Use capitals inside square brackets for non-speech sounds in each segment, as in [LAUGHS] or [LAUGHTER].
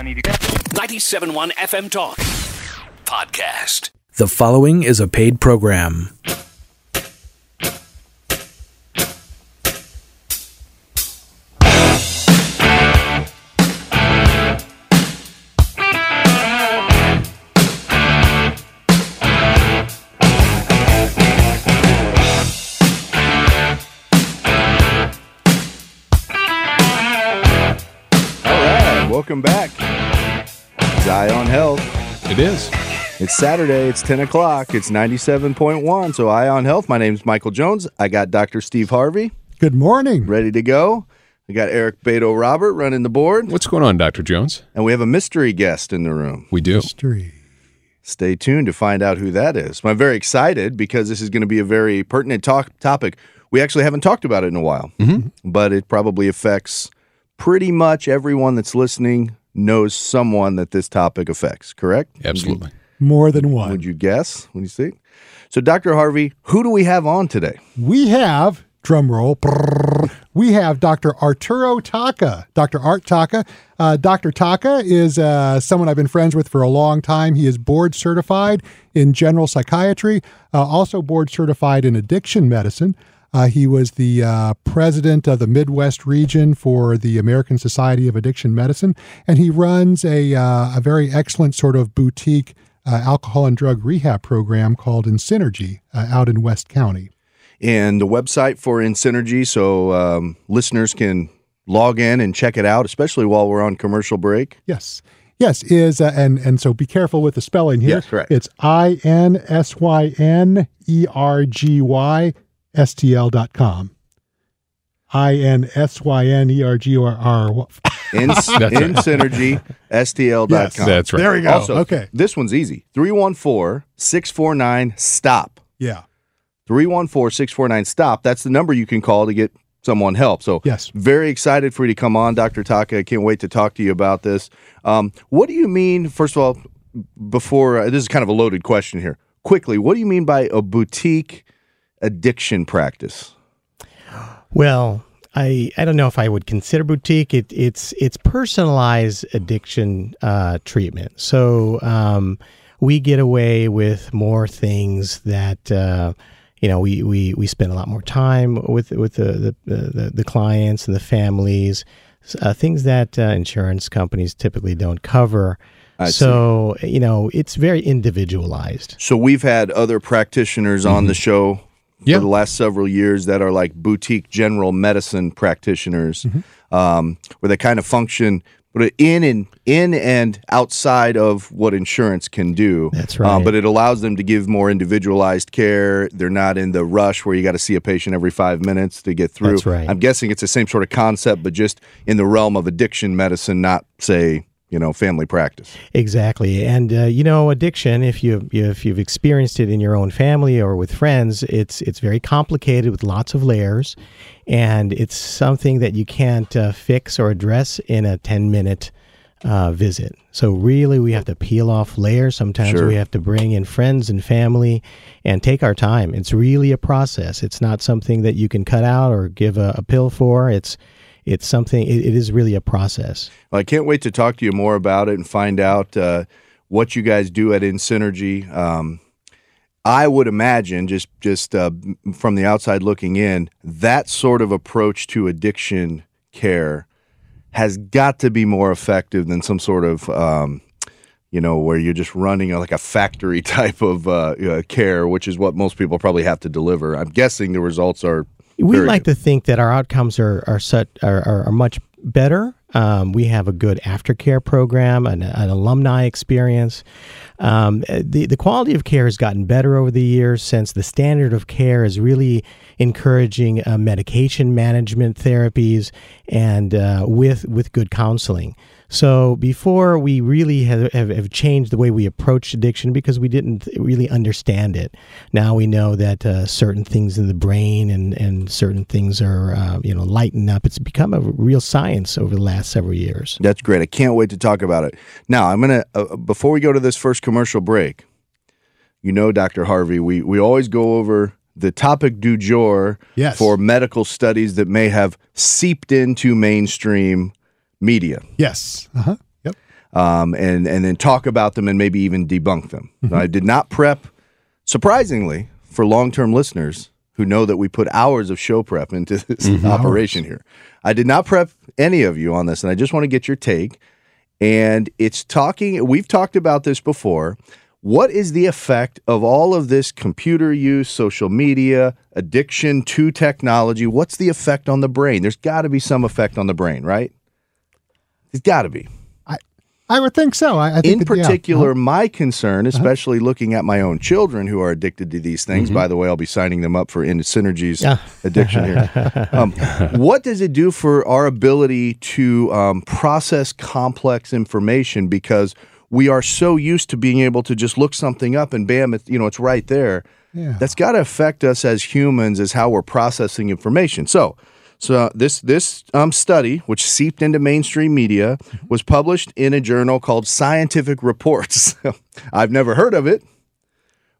I need to go. 97.1 FM Talk Podcast. The following is a paid program. Is. It's Saturday. It's 10 o'clock. It's 97.1. So, Eye on Health. My name's Michael Jones. I got Dr. Steve Harvey Good morning. ready to go. We got Eric Beto Robert running the board. What's going on, Dr. Jones? And we have a mystery guest in the room. We do. Mystery. Stay tuned to find out who that is. I'm very excited because this is going to be a very pertinent talk- topic. We actually haven't talked about it in a while, mm-hmm. but it probably affects pretty much everyone that's listening knows someone that this topic affects, correct? Absolutely. More than one. Would you guess? When you see? So, Dr. Harvey, who do we have on today? we have, drum roll, brrr, we have Dr. Arturo Taca. Dr. Art Taca. Uh, Dr. Taca is uh, someone I've been friends with for a long time. He is board certified in general psychiatry, uh, also board certified in addiction medicine. Uh, he was the uh, president of the Midwest region for the American Society of Addiction Medicine, and he runs a, uh, a very excellent sort of boutique uh, alcohol and drug rehab program called InSynergy uh, out in West County. And the website for InSynergy, so um, listeners can log in and check it out, especially while we're on commercial break. Yes. Yes, is uh, and and so be careful with the spelling here. Yes, correct. It's I N S Y N E R G Y S T L dot com. I N S Y N E R G R R. [LAUGHS] In, InSynergy, STL.com. Yes. That's right. There we go. Also, okay. this one's easy 314 649 STOP. Yeah. 314 649 STOP. That's the number you can call to get someone help. So, Yes. very excited for you to come on, Dr. Taca. I can't wait to talk to you about this. Um, what do you mean, first of all, before uh, this is kind of a loaded question here. Quickly, what do you mean by a boutique addiction practice? Well, I I don't know if I would consider boutique. It it's it's personalized addiction uh, treatment. So um, we get away with more things that. Uh, you know, we, we, we spend a lot more time with with the the, the, the clients and the families, uh, things that uh, insurance companies typically don't cover. I so you know, it's very individualized. So we've had other practitioners on the show Yeah. for the last several years that are like boutique general medicine practitioners, um, where they kind of function but in and in and outside of what insurance can do. That's Uh, right. but it allows them to give more individualized care. They're not in the rush where you got to see a patient every five minutes to get through. That's right. I'm guessing it's the same sort of concept, but just in the realm of addiction medicine, not say you know family practice. Exactly, and uh, you know, addiction. If you if you've experienced it in your own family or with friends, it's it's very complicated with lots of layers, and it's something that you can't uh, fix or address in a ten minute uh, visit. So really, we have to peel off layers. Sometimes Sure. we have to bring in friends and family, and take our time. It's really a process. It's not something that you can cut out or give a, a pill for. It's it's something. It, it is really a process. Well, I can't wait to talk to you more about it and find out uh, what you guys do at InSynergy. Um, I would imagine, just just uh, from the outside looking in, that sort of approach to addiction care has got to be more effective than some sort of, um, you know, where you're just running like a factory [LAUGHS] type of uh, uh, care, which is what most people probably have to deliver. I'm guessing the results are. We very like to think that our outcomes are are such are, are, are much better. Um, we have a good aftercare program, an, an alumni experience. Um, the the quality of care has gotten better over the years since the standard of care is really encouraging uh, medication management therapies and uh, with with good counseling. So before we really have, have, have changed the way we approached addiction because we didn't really understand it. Now we know that uh, certain things in the brain and, and certain things are uh, you know lighten up. It's become a real science over the last several years. That's great. I can't wait to talk about it. Now, I'm gonna uh, before we go to this first commercial break. You know, Dr. Harvey, we we always go over the topic du jour Yes. for medical studies that may have seeped into mainstream media. Yes. Uh huh. Yep. um, and and then talk about them and maybe even debunk them. I did not prep, surprisingly, for long term listeners who know that we put hours of show prep into this operation here. I did not prep any of you on this, and I just want to get your take. And it's talking, we've talked about this before. What is the effect of all of this computer use, social media, addiction to technology? What's the effect on the brain? There's got to be some effect on the brain, right? There's got to be. I I would think so. I, I think In that- yeah. particular, my concern, especially looking at my own children who are addicted to these things. By the way, I'll be signing them up for In Synergy's Yeah. addiction here. [LAUGHS] Um, what does it do for our ability to um, process complex information? Because we are so used to being able to just look something up and bam, it, you know, it's right there. Yeah. That's got to affect us as humans as how we're processing information. So, so this this um, study, which seeped into mainstream media, was published in a journal called Scientific Reports. [LAUGHS] I've never heard of it,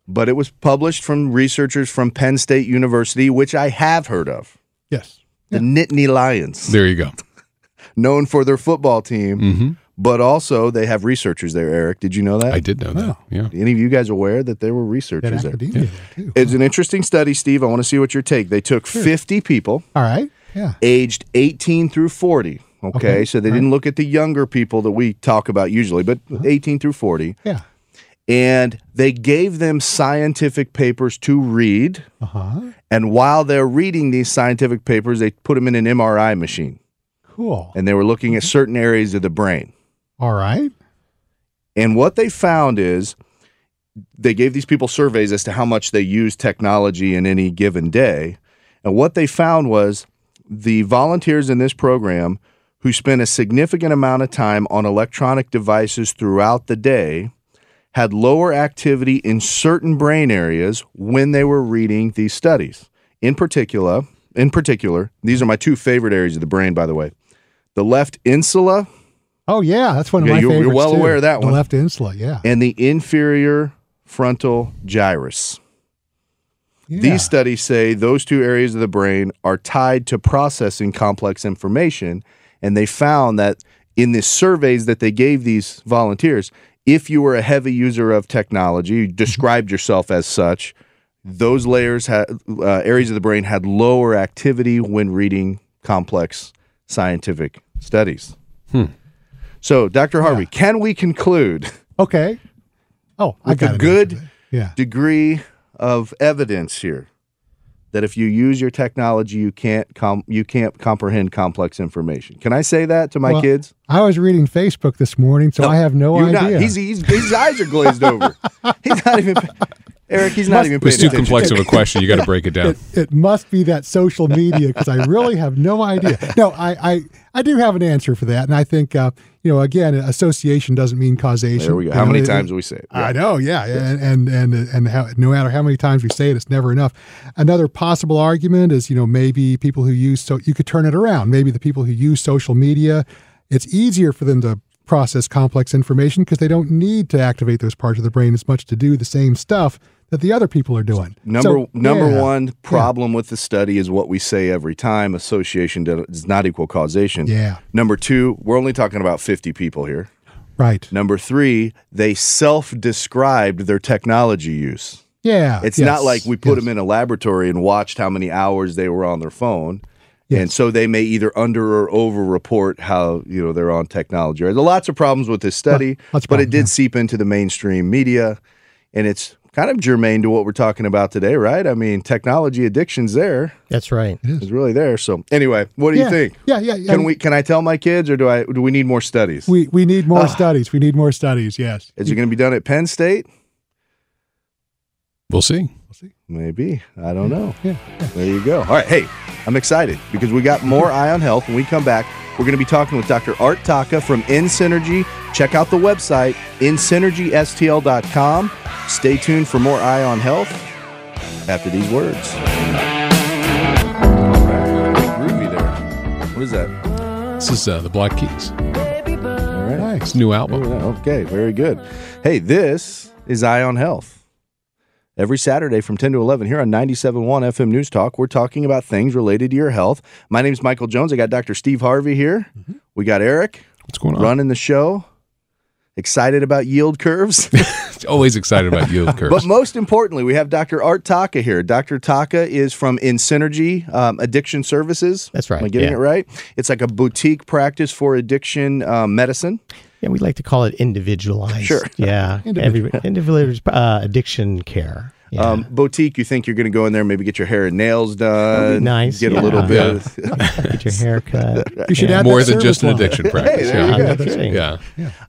but it was published from researchers from Penn State University, which I have heard of. Yes. The Nittany Lions, There you go. [LAUGHS] known for their football team, but also they have researchers there. Eric, did you know that? I did know that. Yeah. Any of you guys aware that there were researchers there? academia there, too. It's an interesting study, Steve. I want to see what your take. They took 50 people All right. Yeah. aged 18 through 40. Okay, Okay, so they didn't look at the younger people that we talk about usually, but 18 through 40. Yeah. And they gave them scientific papers to read. Uh huh. And while they're reading these scientific papers, they put them in an MRI machine Cool. and they were looking at certain areas of the brain. All right. And what they found is they gave these people surveys as to how much they use technology in any given day. And what they found was the volunteers in this program who spent a significant amount of time on electronic devices throughout the day had lower activity in certain brain areas when they were reading these studies. In particular, in particular, these are my two favorite areas of the brain by the way. The left insula Oh yeah, that's one of Yeah, my you're- you're well too. aware of that the one. The left insula. Yeah. and the inferior frontal gyrus. Yeah. These studies say those two areas of the brain are tied to processing complex information. And they found that in the surveys that they gave these volunteers, if you were a heavy user of technology, you described yourself as such, those layers had uh, areas of the brain had lower activity when reading complex scientific studies. So, Dr. Harvey, can we conclude Okay. Oh, I with got a good Yeah. degree of evidence here that if you use your technology, you can't com- you can't comprehend complex information. Can I say that to my Well, kids? I was reading Facebook this morning, so I have no idea. Not, he's, he's, his eyes are glazed over. [LAUGHS] He's not even. Eric, he's not even. It was paying too attention. complex of a [LAUGHS] question. You got to break it down. it, it must be that social media because I really have no idea. No, I, I, I do have an answer for that, and I think uh, you know again, association doesn't mean causation. There we go. How know, many it- times we say it? I know, yeah, and and and, and how, no matter how many times we say it, it's never enough. Another possible argument is, you know, maybe people who use so you could turn it around. Maybe the people who use social media, it's easier for them to process complex information because they don't need to activate those parts of the brain as much to do the same stuff that the other people are doing. Number So, number yeah. one problem with the study is what we say every time: association does not equal causation. Yeah. Number two, we're only talking about fifty people here. Right. Number three, they self-described their technology use. Yeah. It's yes, not like we put yes. them in a laboratory and watched how many hours they were on their phone. Yes. And so they may either under or over report how, you know, they're on technology. There's lots of problems with this study, but it did yeah. seep into the mainstream media and it's kind of germane to what we're talking about today, right? I mean, technology addiction's there. That's right. It's really there. So anyway, what do Yeah. you think? Yeah, yeah, yeah. Can we can I tell my kids or do I do we need more studies? We we need more ah. studies. We need more studies. Yes. Is it going to be done at Penn State? We'll see. We'll see. Maybe. I don't know. Yeah. There you go. All right. Hey, I'm excited because we got more Eye on Health. When we come back, we're going to be talking with Dr. Art Taca from InSynergy. Check out the website, insynergystl.com. Stay tuned for more Eye on Health after these words. All right. Groovy there. What is that? This is uh, the Black Keys. All right. It's a new album. Okay, very good. Hey, this is Eye on Health. Every Saturday from 10 to 11 here on 97.1 FM News Talk, we're talking about things related to your health. My name is Michael Jones. I got Dr. Steve Harvey here. We got Eric What's going on? running the show. Excited about yield curves? [LAUGHS] Always excited about yield [LAUGHS] curves. But most importantly, we have Dr. Art Taca here. Dr. Taca is from InSynergy um, Addiction Services. That's right, Am I getting yeah. it right? It's like a boutique practice for addiction um, medicine. Yeah, we like to call it individualized. Sure. Yeah. [LAUGHS] Every, individualized uh, addiction care. Yeah. Um, boutique, you think you're going to go in there, maybe get your hair and nails done, nice, get yeah. a little bit. [LAUGHS] Get your hair [LAUGHS] cut. You should add More than just an addiction practice. there you yeah. go. I'm not kidding. yeah.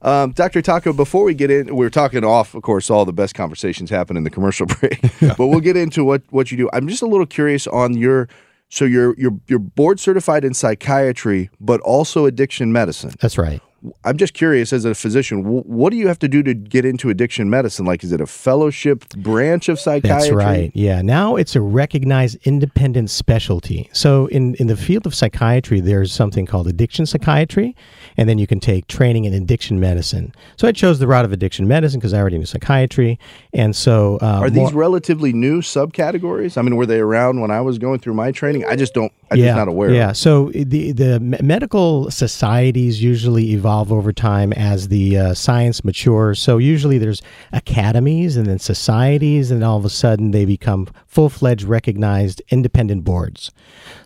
Um, Dr. Taca, before we get in, we we're talking off, of course, all the best conversations happen in the commercial [LAUGHS] break. but we'll get into what, what you do. I'm just a little curious on your so you're you're you're board certified in psychiatry, but also addiction medicine. That's right. I'm just curious as a physician, wh- what do you have to do to get into addiction medicine? Like, is it a fellowship branch of psychiatry? That's right. Yeah. Now it's a recognized independent specialty. So in, in the field of psychiatry, there's something called addiction psychiatry, and then you can take training in addiction medicine. So I chose the route of addiction medicine because I already knew psychiatry, and so uh, Are these more- relatively new subcategories? I mean, were they around when I was going through my training? I just don't. I'm just not aware. Yeah. So the the medical societies usually evolve over time as the uh, science matures. So usually there's academies and then societies, and all of a sudden they become full fledged recognized independent boards.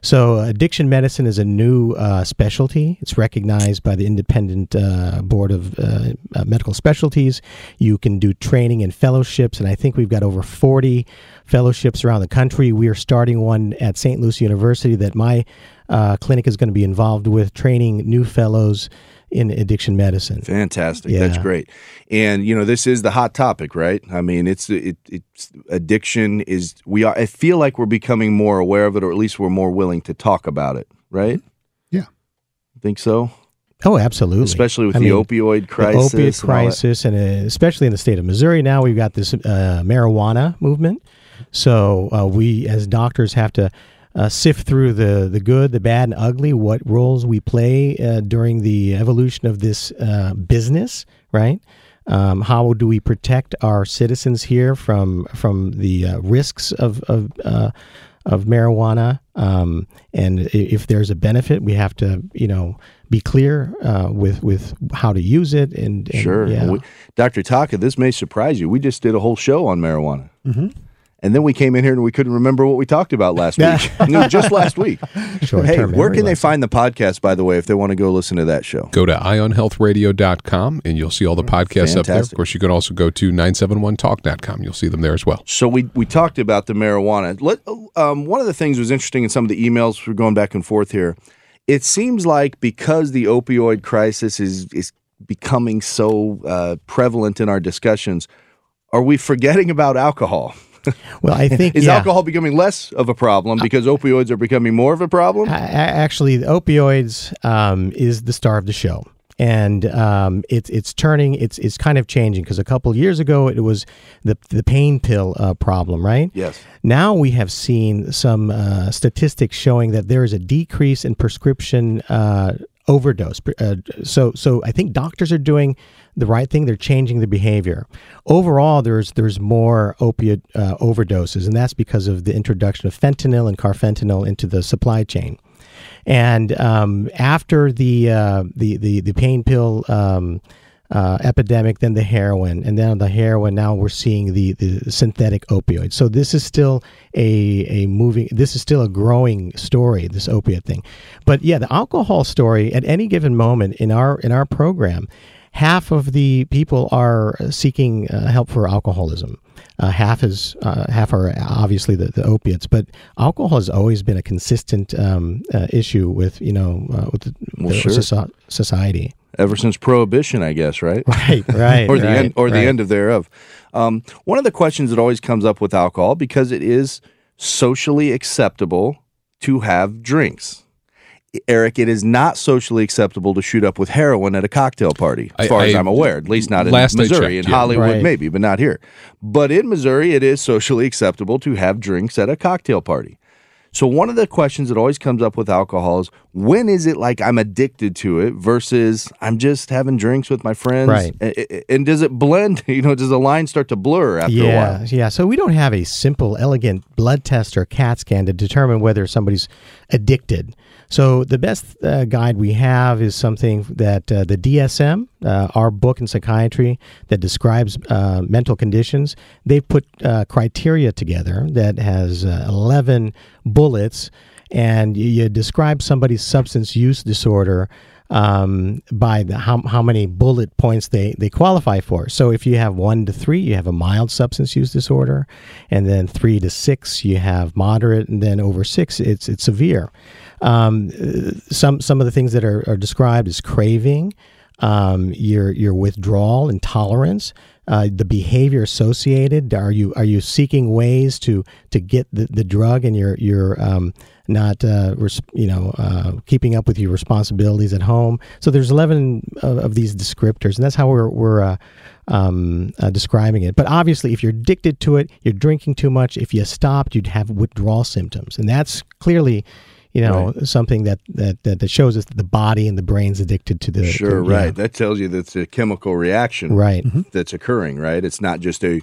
So addiction medicine is a new uh, specialty. It's recognized by the independent uh, board of uh, uh, medical specialties. You can do training and fellowships, and I think we've got over 40 fellowships around the country. We are starting one at St. Louis University that my uh, clinic is going to be involved with, training new fellows in addiction medicine. Fantastic. That's great. And you know, this is the hot topic, right? I mean, it's it, it's addiction is we are. I feel like we're becoming more aware of it, or at least we're more willing to talk about it, right? Yeah. Think so? Oh, absolutely. Especially with I the mean, opioid the crisis. opiate and crisis, and uh, especially in the state of Missouri now, we've got this uh, marijuana movement. So uh, we, as doctors, have to uh, sift through the the good, the bad, and ugly. What roles we play uh, during the evolution of this uh, business, right? Um, how do we protect our citizens here from from the uh, risks of of uh, of marijuana? Um, and if there's a benefit, we have to you know be clear uh, with with how to use it. And, and Sure. yeah. We, Dr. Taca, this may surprise you. We just did a whole show on marijuana. Mm-hmm. And then we came in here and we couldn't remember what we talked about last week. [LAUGHS] no, [LAUGHS] just last week. Short-term hey, where memory can they find the podcast, by the way, if they want to go listen to that show? Go to ionhealthradio.com and you'll see all the podcasts up there. Of course, you can also go to 971talk.com. You'll see them there as well. So we we talked about the marijuana. Let um, one of the things was interesting in some of the emails we're going back and forth here. It seems like because the opioid crisis is is becoming so uh, prevalent in our discussions, are we forgetting about alcohol? [LAUGHS] Well, I think Is yeah. alcohol becoming less of a problem because opioids are becoming more of a problem? A- a- actually, the opioids um, is the star of the show, and um, it's it's turning. It's it's kind of changing because a couple of years ago it was the the pain pill uh, problem, right? Yes. Now we have seen some uh, statistics showing that there is a decrease in prescription uh, overdose. Uh, so so I think doctors are doing the right thing. They're changing the behavior. Overall, there's there's more opiate uh, overdoses, and that's because of the introduction of fentanyl and carfentanil into the supply chain. And um, after the, uh, the the the pain pill um, uh, epidemic, then the heroin, and then the heroin. Now we're seeing the the synthetic opioids. So this is still a a moving. This is still a growing story. This opiate thing, but yeah, the alcohol story at any given moment in our in our program. Half of the people are seeking uh, help for alcoholism. Uh, half is uh, half are obviously the, the opiates, but alcohol has always been a consistent um, uh, issue with you know uh, with the, Well, the sure. soci- society. Ever since prohibition, I guess, right? [LAUGHS] Right, right, [LAUGHS] or the right, end or the end of thereof. Um, one of the questions that always comes up with alcohol because it is socially acceptable to have drinks. Eric, it is not socially acceptable to shoot up with heroin at a cocktail party, as I- far as I- I'm aware. At least not in last Missouri. checked, in yeah. Hollywood, Right. maybe, but not here. But in Missouri, it is socially acceptable to have drinks at a cocktail party. So one of the questions that always comes up with alcohol is when is it like I'm addicted to it versus I'm just having drinks with my friends? Right. A- a- And does it blend? [LAUGHS] You know, does the line start to blur after a while? yeah. So we don't have a simple, elegant blood test or CAT scan to determine whether somebody's addicted. So the best uh, guide we have is something that uh, the DSM, uh, our book in psychiatry that describes uh, mental conditions, they've put uh, criteria together that has uh, 11 bullets, and you, you describe somebody's substance use disorder um, by the, how, how many bullet points they, they qualify for. So if you have one to three, you have a mild substance use disorder, and then three to six, you have moderate, and then over six, it's it's severe. Um, some some of the things that are, are described is craving, um, your your withdrawal and tolerance, uh, the behavior associated. Are you are you seeking ways to to get the, the drug and you're you're um, not uh, res- you know uh, keeping up with your responsibilities at home? So there's 11 of, of these descriptors, and that's how we're we're uh, um, uh, describing it. But obviously, if you're addicted to it, you're drinking too much. If you stopped, you'd have withdrawal symptoms, and that's clearly. You know something that, that that that shows us that the body and the brain's addicted to the Sure, to- yeah. right. That tells you that's a chemical reaction Right. Mm-hmm. that's occurring, right? It's not just a,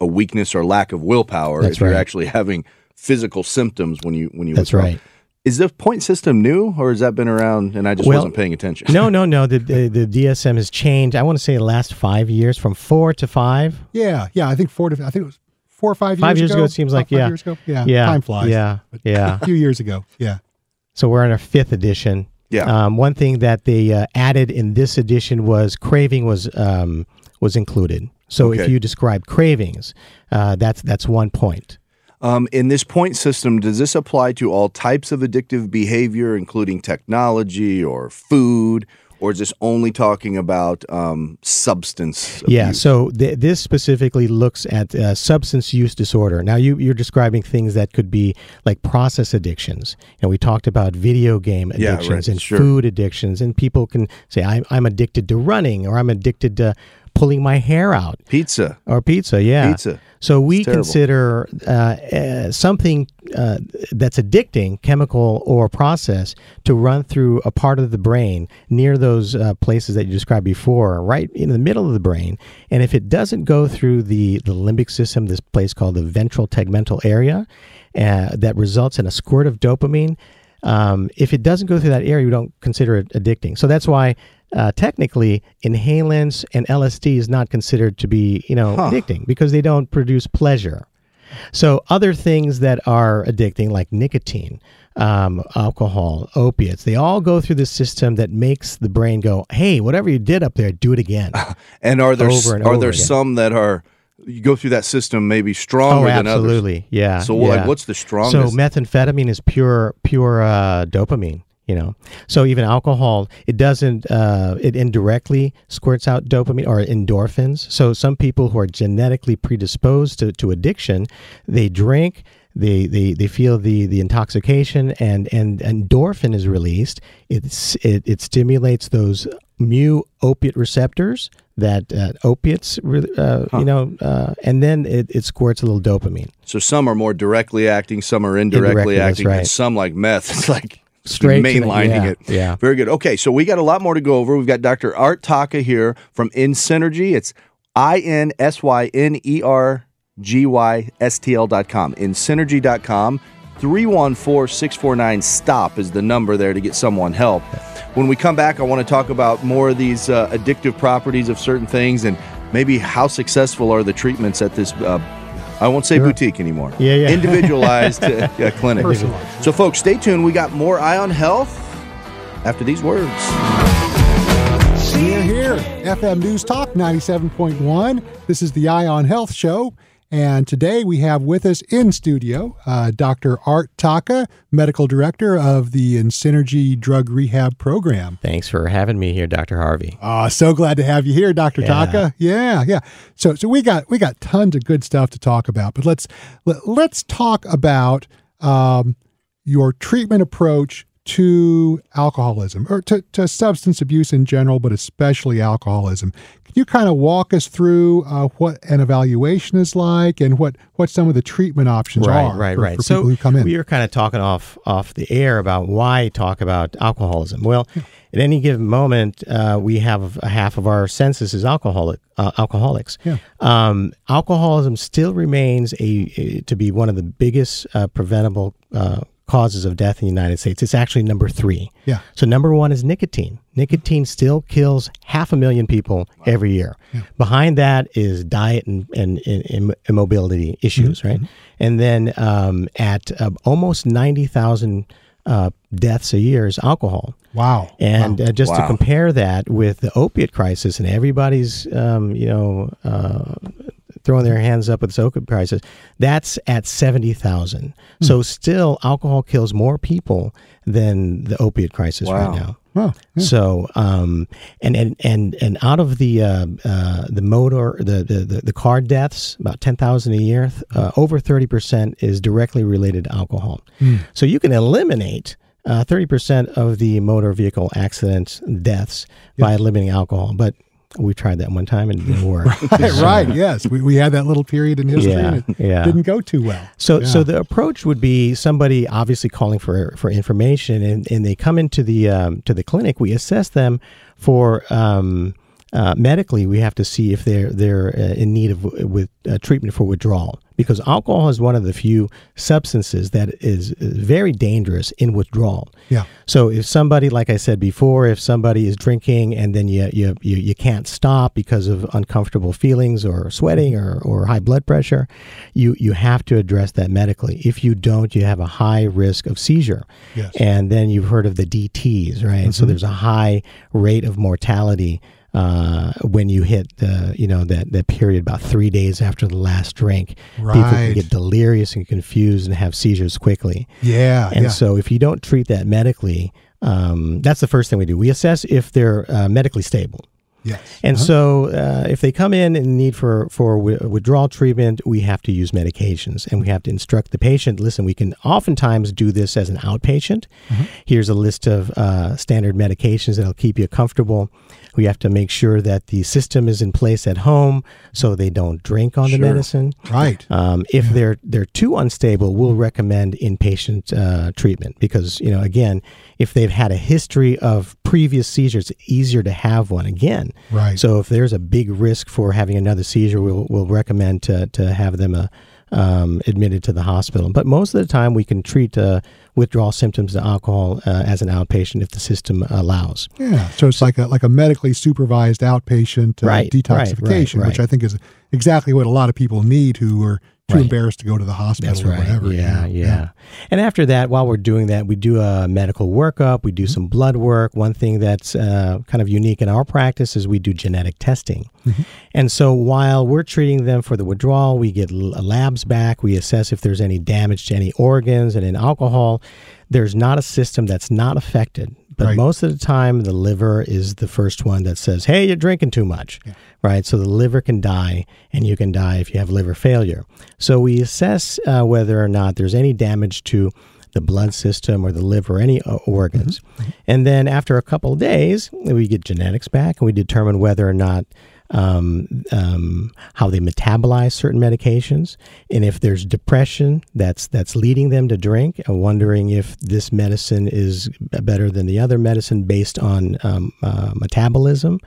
a weakness or lack of willpower. That's if you're actually having physical symptoms when you when you That's withdraw. right. Is the point system new or has that been around and I just Well, wasn't paying attention? no, no, no. [LAUGHS] The, the the DSM has changed. I want to say the last five years, from four to five. Yeah, yeah. I think four to I think it was four or five years Five years ago. ago, it seems like, Five yeah. years ago. Yeah, Yeah, time flies. Yeah, yeah. [LAUGHS] a few years ago. Yeah. So we're in our fifth edition. Yeah. Um, one thing that they uh, added in this edition was craving was um, was included. So if you describe cravings, uh, that's that's one point. Um, in this point system, does this apply to all types of addictive behavior, including technology or food, or is this only talking about um, substance? Yeah, so th- this specifically looks at uh, substance use disorder. Now, you, you're describing things that could be like process addictions. And we talked about video game Yeah, addictions right, and sure. food addictions. And people can say, I'm, I'm addicted to running or I'm addicted to pulling my hair out pizza. or pizza. Yeah. Pizza. So we consider uh, uh, something uh, that's addicting, chemical or process, to run through a part of the brain near those uh, places that you described before, right in the middle of the brain. And if it doesn't go through the, the limbic system, this place called the ventral tegmental area, uh, that results in a squirt of dopamine. Um, if it doesn't go through that area, we don't consider it addicting. So that's why. Uh, technically, inhalants and LSD is not considered to be, you know, addicting because they don't produce pleasure. So other things that are addicting, like nicotine, um, alcohol, opiates, they all go through the system that makes the brain go, "Hey, whatever you did up there, do it again." [LAUGHS] And are there and are there again. some that are you go through that system maybe oh, stronger than others? absolutely, yeah. So yeah. like, what's the strongest? So methamphetamine is pure, pure uh, dopamine. You know, so even alcohol, it doesn't. Uh, it indirectly squirts out dopamine or endorphins. So some people who are genetically predisposed to, to addiction, they drink. They, they, they feel the, the intoxication and, and endorphin is released. It's, it, it stimulates those mu opiate receptors that uh, opiates, uh, you know, uh, and then it, it squirts a little dopamine. so some are more directly acting, some are indirectly, Indirectly, acting, and some like meth. [LAUGHS] It's like Straight mainlining yeah, it. yeah. Very good. Okay, so we got a lot more to go over. We've got Dr. Art Taca here from In Synergy. It's I N S Y N E R G Y S T L dot com. InSynergy.com. 314 649 STOP is the number there to get someone help. When we come back, I want to talk about more of these uh, addictive properties of certain things and maybe how successful are the treatments at this. Uh, I won't say boutique anymore. Yeah, yeah. Individualized uh, [LAUGHS] clinic. Personalized. So, folks, stay tuned. We got more Eye on Health after these words. We're here, FM News Talk 97.1. This is the Eye on Health Show. And today we have with us in studio uh, Dr. Art Taca, Medical Director of the Synergy Drug Rehab Program. Thanks for having me here, Dr. Harvey. Uh, so glad to have you here, Dr. Yeah. Taca. Yeah, yeah. So so we got we got tons of good stuff to talk about, but let's let, let's talk about um, your treatment approach to alcoholism or to, to substance abuse in general, but especially alcoholism. Can you kind of walk us through uh, what an evaluation is like and what, what some of the treatment options right, are right, for, right. for so people who come in? we were kind of talking off off the air about why talk about alcoholism. Well, at any given moment, uh, we have a half of our census is alcoholic uh, alcoholics. Yeah. Um, alcoholism still remains a, a- to be one of the biggest uh, preventable uh, causes of death in the United States. It's actually number three. Yeah. So number one is nicotine. Nicotine still kills half a million people every year. Yeah. Behind that is diet and, and, and, and immobility issues, right? And then um, at uh, almost ninety thousand uh, deaths a year is alcohol. wow. And uh, just to compare that with the opiate crisis, and everybody's, um, you know, uh, throwing their hands up with this opiate crisis, that's at 70,000. So still, alcohol kills more people than the opiate crisis Wow. right now. Oh, So, um, and, and, and, and out of the, uh, uh, the motor, the, the, the, car deaths, about 10,000 a year, uh, over 30% is directly related to alcohol. So you can eliminate uh, 30% of the motor vehicle accidents deaths by eliminating alcohol. But we tried that one time and it didn't [LAUGHS] work. right, right. Yes, we, we had that little period in history, Yeah, and it yeah. didn't go too well. So, Yeah. so the approach would be somebody obviously calling for for information, and, and they come into the um, to the clinic. We assess them for um, uh, medically. We have to see if they're they're uh, in need of with uh, treatment for withdrawal because alcohol is one of the few substances that is very dangerous in withdrawal. Yeah. So if somebody, like I said before, if somebody is drinking and then you you, you, you can't stop because of uncomfortable feelings or sweating or, or high blood pressure, you you have to address that medically. If you don't, you have a high risk of seizure. Yes. And then you've heard of the DTs, right? So mm-hmm. there's a high rate of mortality uh, when you hit the you know that that period about three days after the last drink. People can get delirious and confused and have seizures quickly. Yeah, And yeah. so, if you don't treat that medically, um, that's the first thing we do. We assess if they're uh, medically stable. yes. And so, uh, if they come in and need for for wi- withdrawal treatment, we have to use medications, and we have to instruct the patient. Listen, we can oftentimes do this as an outpatient. Here's a list of uh, standard medications that'll keep you comfortable. We have to make sure that the system is in place at home, so they don't drink on the medicine. Right. Um, if they're they're too unstable, we'll recommend inpatient uh, treatment because you know again, if they've had a history of previous seizures, it's easier to have one again. Right. So if there's a big risk for having another seizure, we'll we'll recommend to to have them uh, um, admitted to the hospital. But most of the time, we can treat uh, withdrawal symptoms of alcohol uh, as an outpatient if the system allows. Yeah, so it's like a like a medically supervised outpatient uh, Right, right, detoxification, right, which. I think is exactly what a lot of people need who are too Right. embarrassed to go to the hospital That's or right. whatever. Yeah, yeah, And after that, while we're doing that, we do a medical workup. We do Mm-hmm. some blood work. One thing that's uh, kind of unique in our practice is we do genetic testing. Mm-hmm. And so while we're treating them for the withdrawal, we get labs back. We assess if there's any damage to any organs and in alcohol. There's not a system that's not affected. But Right. most of the time, the liver is the first one that says, hey, you're drinking too much, right? So the liver can die, and you can die if you have liver failure. So we assess uh, whether or not there's any damage to the blood system or the liver or any uh, organs. And then after a couple of days, we get genetics back and we determine whether or not um, um, how they metabolize certain medications, and if there's depression that's that's leading them to drink, and wondering if this medicine is better than the other medicine based on um, uh, metabolism.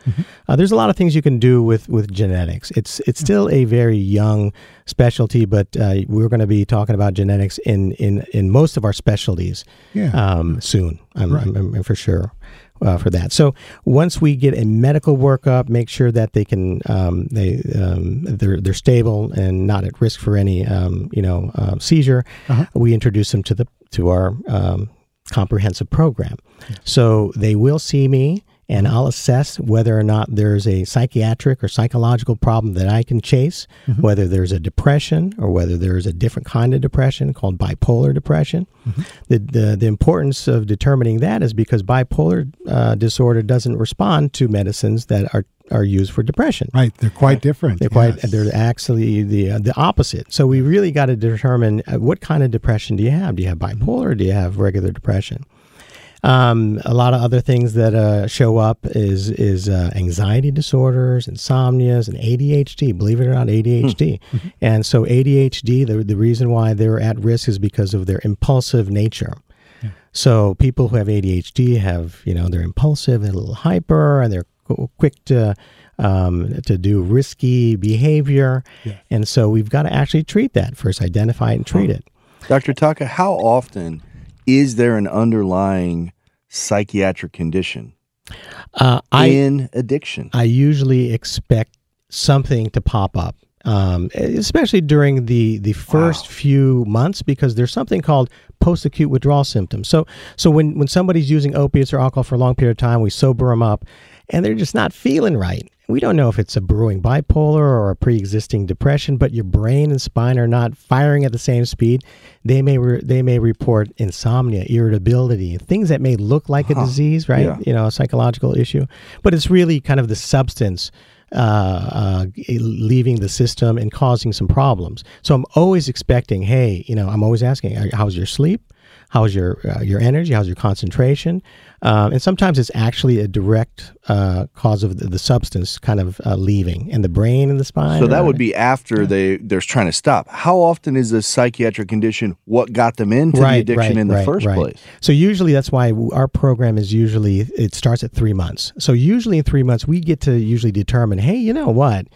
Uh, there's a lot of things you can do with with genetics. It's it's still a very young specialty, but uh, we're going to be talking about genetics in in in most of our specialties Yeah. um, soon. I'm, I'm, I'm for sure uh, for that. So once we get a medical workup, make sure that they can um, they um, they're they're stable and not at risk for any um, you know uh, seizure. We introduce them to the to our um, comprehensive program. So they will see me. And I'll assess whether or not there's a psychiatric or psychological problem that I can chase, whether there's a depression or whether there's a different kind of depression called bipolar depression. The, the, the importance of determining that is because bipolar uh, disorder doesn't respond to medicines that are, are used for depression. Right, they're quite different. They're quite. yes. They're actually the uh, the opposite. So we really got to determine uh, what kind of depression do you have? Do you have bipolar? or Do you have regular depression? Um, a lot of other things that uh, show up is is uh, anxiety disorders, insomnias, and ADHD. Believe it or not, ADHD. And so ADHD, the the reason why they're at risk is because of their impulsive nature. So people who have ADHD have, you know, they're impulsive, they're a little hyper, and they're quick to um, to do risky behavior. And so we've got to actually treat that first, identify it and treat it. Dr. Taca, how often is there an underlying psychiatric condition Uh, I in addiction? I usually expect something to pop up, um, especially during the the first few months, because there's something called post acute withdrawal symptoms. So so when when somebody's using opiates or alcohol for a long period of time, we sober them up, and they're just not feeling right. We don't know if it's a brewing bipolar or a pre-existing depression, but your brain and spine are not firing at the same speed. They may re- they may report insomnia, irritability, things that may look like a disease, right? Yeah. You know, a psychological issue, but it's really kind of the substance uh, uh, leaving the system and causing some problems. So I'm always expecting, hey, you know, I'm always asking, how's your sleep? How's your uh, your energy? How's your concentration? Um, and sometimes it's actually a direct uh, cause of the, the substance kind of uh, leaving, and the brain and the spine. So that would be after they they're trying to stop. How often is a psychiatric condition what got them into the addiction in the first place? So usually that's why our program is usually it starts at three months. So usually in three months we get to usually determine, hey, you know what,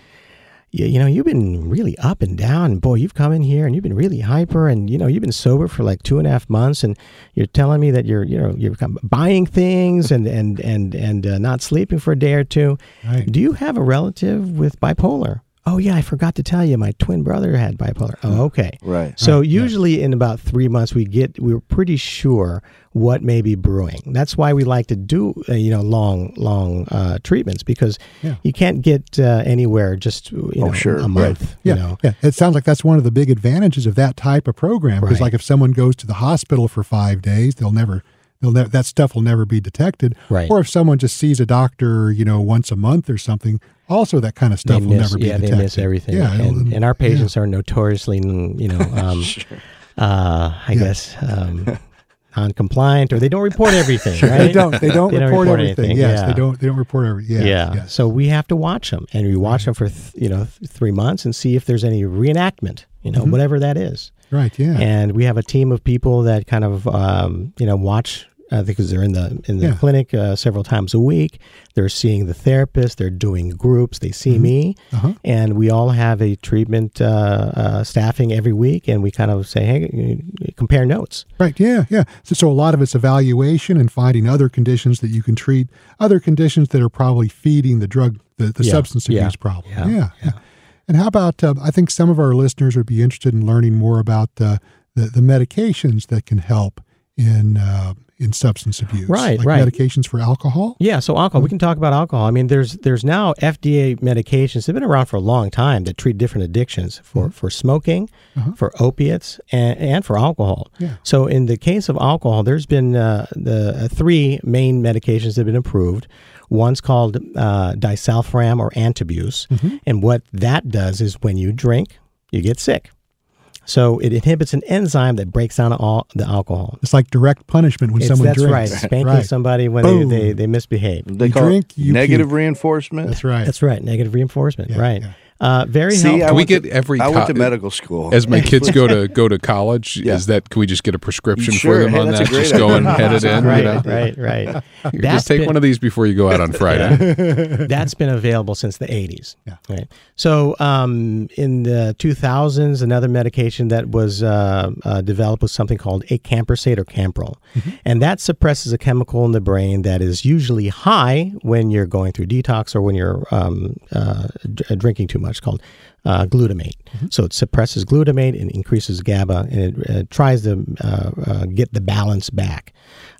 you, you know you've been really up and down, and boy, you've come in here and you've been really hyper, and you know you've been sober for like two and a half months, and you're telling me that you're you know you're buying things and and and and uh, not sleeping for a day or two. Right. Do you have a relative with bipolar? Oh yeah, I forgot to tell you, my twin brother had bipolar. Oh okay. Right. So usually in about three months, we get we're pretty sure what may be brewing. That's why we like to do uh, you know long long uh, treatments because Yeah. you can't get uh, anywhere just you know sure. a month. Yeah, You know. yeah. It sounds like that's one of the big advantages of that type of program. Because, Right. like, if someone goes to the hospital for five days, they'll never, they'll ne- that stuff will never be detected. Right. Or if someone just sees a doctor, you know, once a month or something, also that kind of stuff will miss, never be yeah, detected. they miss everything. Yeah, and, and our patients are notoriously, you know, [LAUGHS] um, uh, I guess, um, non-compliant, or they don't report everything. [LAUGHS] Right? They don't. They don't [LAUGHS] They don't report, report everything. anything, Yes, yeah. they don't. They don't report everything. Yes, yeah. yes. So we have to watch them, and we watch them for th- you know th- three months and see if there's any reenactment. You know, whatever that is. right. Yeah. And we have a team of people that kind of um, you know watch uh, because they're in the in the Yeah. clinic uh, several times a week. They're seeing the therapist. They're doing groups. They see me, Uh-huh. and we all have a treatment uh, uh, staffing every week, and we kind of say, hey, compare notes. Right. Yeah. Yeah. So, so a lot of it's evaluation and finding other conditions that you can treat, other conditions that are probably feeding the drug, the, the Yeah, substance yeah, abuse problem. yeah, Yeah. Yeah. And how about? Uh, I think some of our listeners would be interested in learning more about the the medications that can help in uh, in substance abuse. Right, Like right. Medications for alcohol. Yeah, so alcohol. We can talk about alcohol. I mean, there's there's now FDA medications. They've been around for a long time that treat different addictions for for smoking, for opiates, and, and for alcohol. Yeah. So in the case of alcohol, there's been uh, the uh, three main medications that have been approved. One's called uh, disulfiram or antabuse, and what that does is when you drink, you get sick. So it inhibits an enzyme that breaks down all the alcohol. It's like direct punishment when It's, someone that's drinks. right. Spanking Right. somebody when they, Boom. they, they misbehave. They You call drink, it you negative puke. reinforcement. That's right. That's right. Negative reinforcement. Yeah, right. yeah. Uh, very See, helpful. I Can we went to- get every I went to medical school. As my kids go to [LAUGHS] go to college, Yeah. is that can we just get a prescription Sure. for them Hey, on that? great Just go and idea. head it in. right, you know? right, right. [LAUGHS] You just take been- one of these before you go out on [LAUGHS] Friday. That's been available since the 80s. Yeah. Right. So um, in the 2000s, another medication that was uh, uh, developed was something called acamprosate or Campral. And that suppresses a chemical in the brain that is usually high when you're going through detox or when you're um, uh, d- drinking too much, called uh, glutamate. So it suppresses glutamate and increases GABA, and it uh, tries to uh, uh, get the balance back.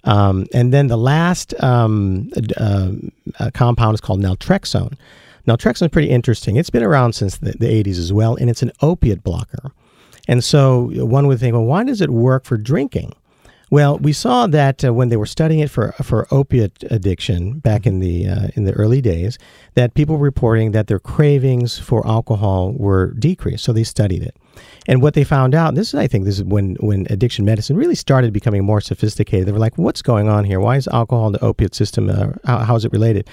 Um, and then the last um, uh, uh, compound is called naltrexone. Naltrexone is pretty interesting. It's been around since the, the 80s as well, and it's an opiate blocker. And so one would think, well, why does it work for drinking? Well, we saw that uh, when they were studying it for for opiate addiction back in the uh, in the early days, that people were reporting that their cravings for alcohol were decreased. So they studied it, And what they found out, this is, I think, this is when when addiction medicine really started becoming more sophisticated. They were like, "What's going on here? Why is alcohol and the opiate system? Uh, how, how is it related?"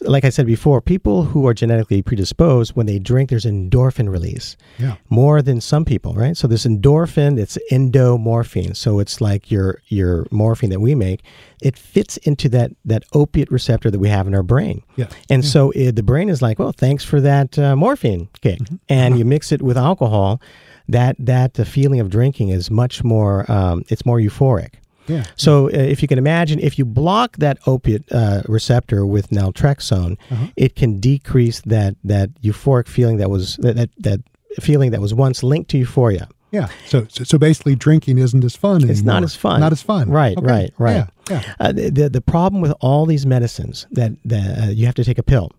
Like I said before, people who are genetically predisposed, when they drink, there's endorphin release Yeah. more than some people, right? So this endorphin, it's endomorphine. So it's like your your morphine that we make. It fits into that that opiate receptor that we have in our brain. Yeah. And so it, the brain is like, well, thanks for that uh, morphine kick. And you mix it with alcohol, that that uh, feeling of drinking is much more. Um, it's more euphoric. Yeah. So uh, if you can imagine, if you block that opiate uh, receptor with naltrexone, it can decrease that that euphoric feeling that was that, that that feeling that was once linked to euphoria. Yeah. So, so so basically, drinking isn't as fun anymore. It's not as fun. Not as fun. Right, Okay. right, right. Yeah. Yeah. Uh, the, the the problem with all these medicines that that uh, you have to take a pill,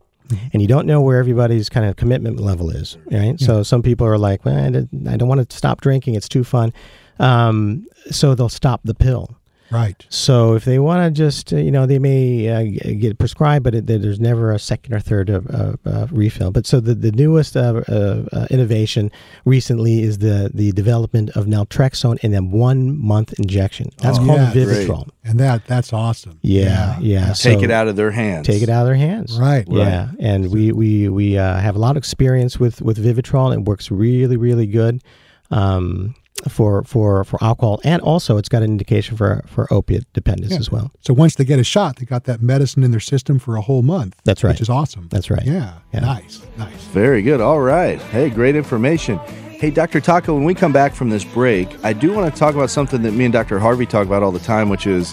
and you don't know where everybody's kind of commitment level is. Right. So some people are like, well, I don't- I don't want to stop drinking. It's too fun. Um, so they'll stop the pill. Right. So if they want to just, uh, you know, they may uh, get prescribed, but it, there's never a second or third uh, uh, refill. But so the, the newest uh, uh, uh, innovation recently is the the development of naltrexone in a one month injection. That's Oh, called yeah, Vivitrol. And that that's awesome. Yeah, yeah. Take So it out of their hands. Take it out of their hands. Right. Yeah, and we we we uh, have a lot of experience with with Vivitrol. It works really really good um, for for for alcohol, and also it's got an indication for for opiate dependence as well. So once they get a shot, they got that medicine in their system for a whole month. That's right. Which is awesome. That's right. Yeah. Yeah. Nice. Nice. Very good. All right. Hey, great information. Hey, Dr. Taca, when we come back from this break, I do want to talk about something that me and Dr. Harvey talk about all the time, which is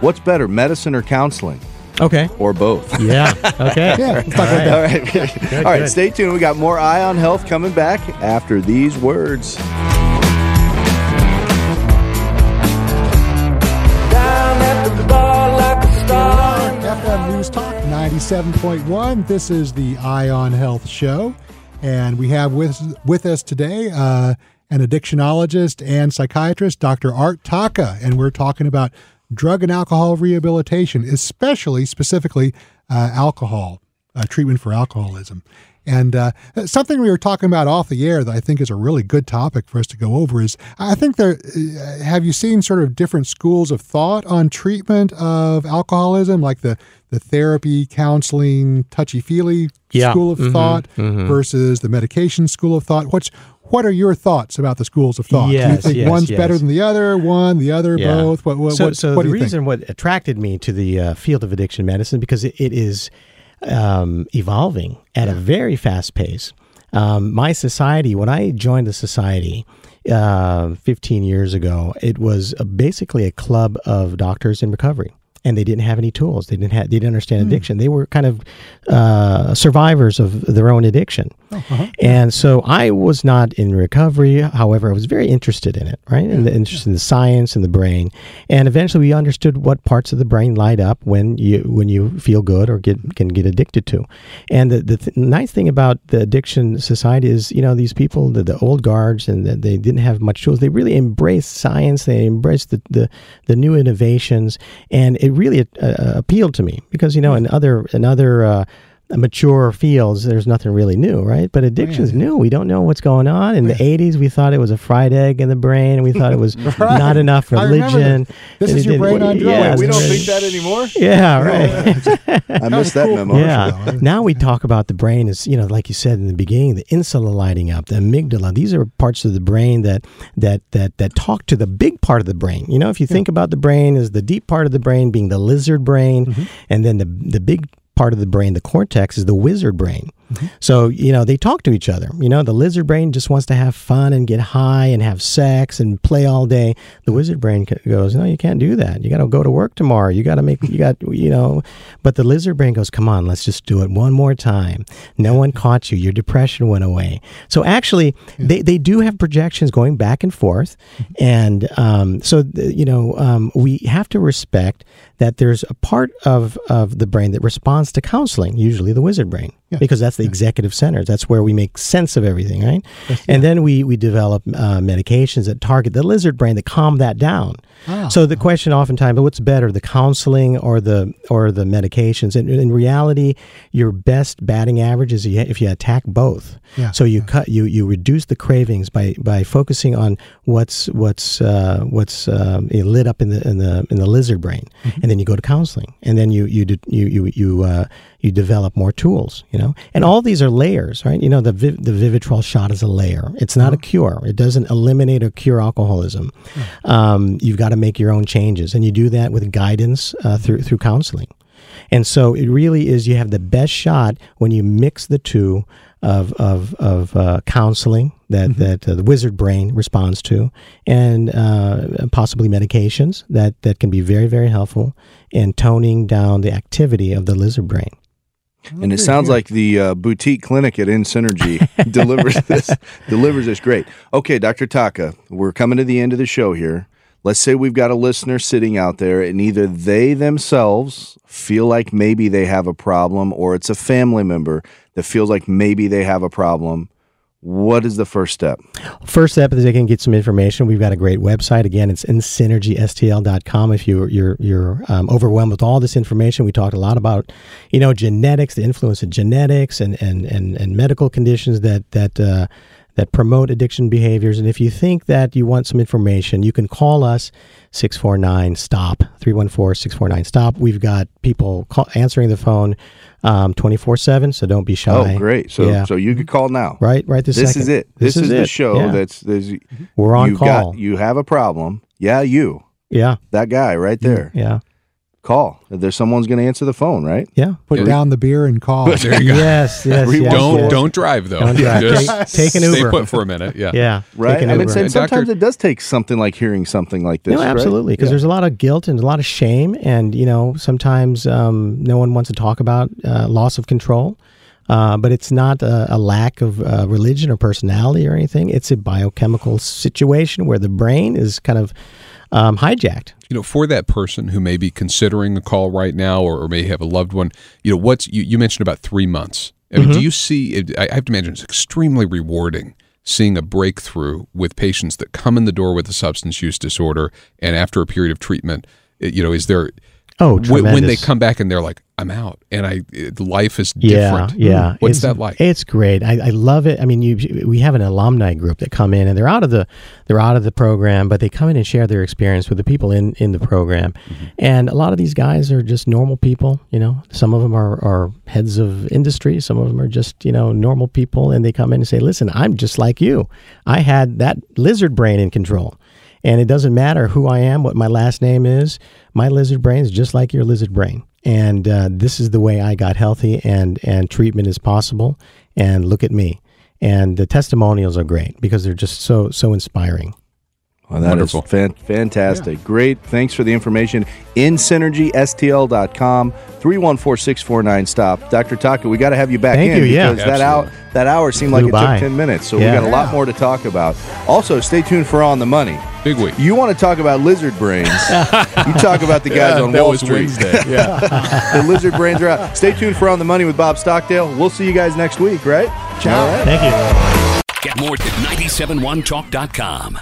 what's better, medicine or counseling? Okay. Or both? Yeah. [LAUGHS] Okay. Yeah. Let's talk. All right. [LAUGHS] All right. good. Stay tuned. We got more Eye on Health coming back after these words. 97.1. This is the Eye on Health Show. And we have with, with us today uh, an addictionologist and psychiatrist, Dr. Art Taca. And we're talking about drug and alcohol rehabilitation, especially, specifically, uh, alcohol, uh, treatment for alcoholism. And uh, something we were talking about off the air that I think is a really good topic for us to go over is I think there uh, have you seen sort of different schools of thought on treatment of alcoholism, like the the therapy, counseling, touchy feely Yeah. school of Mhm, thought mhm. versus the medication school of thought. What's what are your thoughts about the schools of thought? Do you think yes, one's yes. better than the other? One, the other, Yeah. both? What? What? so, what, so the reason what attracted me to the uh, field of addiction medicine because it, it is um, evolving at a very fast pace. Um, my society, when I joined the society uh, 15 years ago, it was uh basically a club of doctors in recovery. And they didn't have any tools. They didn't have. They didn't understand addiction. They were kind of uh, survivors of their own addiction. And so I was not in recovery. However, I was very interested in it, right? And interested in the science and the brain. And eventually, we understood what parts of the brain light up when you when you feel good or get can get addicted to. And the the th- nice thing about the addiction society is, you know, these people, the, the old guards, and that they didn't have much tools. They really embraced science. They embraced the the, the new innovations, and it really uh, appealed to me because you know, in other in other uh, mature fields, there's nothing really new, right? But addiction's new. We don't know what's going on. In the 80s, we thought it was a fried egg in the brain, and we thought it was [LAUGHS] not enough religion. that. This And is your brain on drugs. Yeah, we don't think [LAUGHS] that anymore? Yeah, right. [LAUGHS] I missed that cool memo. Yeah. Now we talk about the brain as you know, like you said in the beginning, the insula lighting up, the amygdala. These are parts of the brain that that that that talk to the big part of the brain. You know, if you think about the brain as the deep part of the brain being the lizard brain, mm-hmm. and then the the big part of the brain, the cortex, is the wizard brain. So, you know, they talk to each other. You know, the lizard brain just wants to have fun and get high and have sex and play all day. The wizard brain goes, No, you can't do that. You got to go to work tomorrow. You got to make, you got, you know. But the lizard brain goes, Come on, let's just do it one more time. No one caught you. Your depression went away. So actually, they, they do have projections going back and forth. And um, so, you know, um, we have to respect that there's a part of, of the brain that responds to counseling, usually the wizard brain, because that's the executive center. That's where we make sense of everything, right? And then we, we develop uh, medications that target the lizard brain that calm that down. Ah. So the question oftentimes, is what's better, the counseling or the or the medications? And in reality, your best batting average is if you attack both. Yeah, So you cut you you reduce the cravings by by focusing on what's what's uh, what's um, lit up in the in the in the lizard brain, Mm-hmm. and then you go to counseling, and then you you you you you uh, you develop more tools, you know. And all these are layers, right? You know, the Viv- the Vivitrol shot is a layer. It's not a cure. It doesn't eliminate or cure alcoholism. Um, you've got to make your own changes, and you do that with guidance uh, through through counseling. And so it really is you have the best shot when you mix the two of of, of uh, counseling that that uh, the wizard brain responds to, and uh, possibly medications that that can be very very helpful in toning down the activity of the lizard brain. And it sounds like the uh, boutique clinic at InSynergy [LAUGHS] delivers this delivers this great. Okay, Dr. Taca, we're coming to the end of the show here. Let's say we've got a listener sitting out there, and either they themselves feel like maybe they have a problem, or it's a family member that feels like maybe they have a problem. What is the first step? First step is they can get some information. We've got a great website. Again, it's insynergystl.com. If you're you're you're um, overwhelmed with all this information, we talked a lot about, you know, genetics, the influence of genetics, and and and, and medical conditions that that. Uh, that promote addiction behaviors. And if you think that you want some information, you can call us 649 STOP, 314 649 STOP. We've got people call, answering the phone um, 24 7, so don't be shy. Oh, great! So, Yeah. so you could call now. Right, right this This is it. This, is, the it. show Yeah. that's there's We're on you've call. Got, you have a problem. Yeah, you. yeah, That guy right there. yeah, Call. There's someone's going to answer the phone, right? yeah. Put Yeah. down the beer and call. [LAUGHS] There you go. Yes, yes, yes. Don't yes. don't drive though. Don't drive. Just Take- take an Stay put for a minute. Yeah. Yeah, Right. take an And, Uber. and And Doctor- sometimes it does take something like hearing something like this. no, absolutely, because Yeah. there's a lot of guilt and a lot of shame, and you know sometimes um, no one wants to talk about uh, loss of control. Uh, but it's not a, a lack of uh, religion or personality or anything. It's a biochemical situation where the brain is kind of um, hijacked. you know, for that person who may be considering a call right now or, or may have a loved one, you know, what's you, you mentioned about three months. I mean, do you see? It, I have to imagine it's extremely rewarding seeing a breakthrough with patients that come in the door with a substance use disorder, and after a period of treatment, you know, is there? Oh, when, when they come back and they're like, "I'm out," and I it, life is Yeah, different. yeah. What's It's- that like? It's great. I, I love it. I mean, you we have an alumni group that come in and they're out of the they're out of the program, but they come in and share their experience with the people in in the program. Mm-hmm. And a lot of these guys are just normal people. You know, some of them are are heads of industry. Some of them are just you know normal people, and they come in and say, "Listen, I'm just like you. I had that lizard brain in control." And it doesn't matter who I am, what my last name is. My lizard brain is just like your lizard brain. And uh, this is the way I got healthy, and and treatment is possible. And look at me. And the testimonials are great because they're just so so inspiring. Well, that is Wonderful. fan- fantastic. Great. Thanks for the information. InSynergySTL.com, 314-649-STOP. Dr. Taca, we got to have you back Thank in you, yeah. because that hour, that hour seemed like it by. took 10 minutes. So Yeah. we got a lot more to talk about. Also, stay tuned for On the Money. Big week. You want to talk about lizard brains. [LAUGHS] you talk about the guys Yeah, on that Wall was Street. Wednesday. [LAUGHS] Yeah. the lizard brains are out. Stay tuned for On the Money with Bob Stockdale. We'll see you guys next week, right? Ciao. Thank you. Get more at 971talk.com.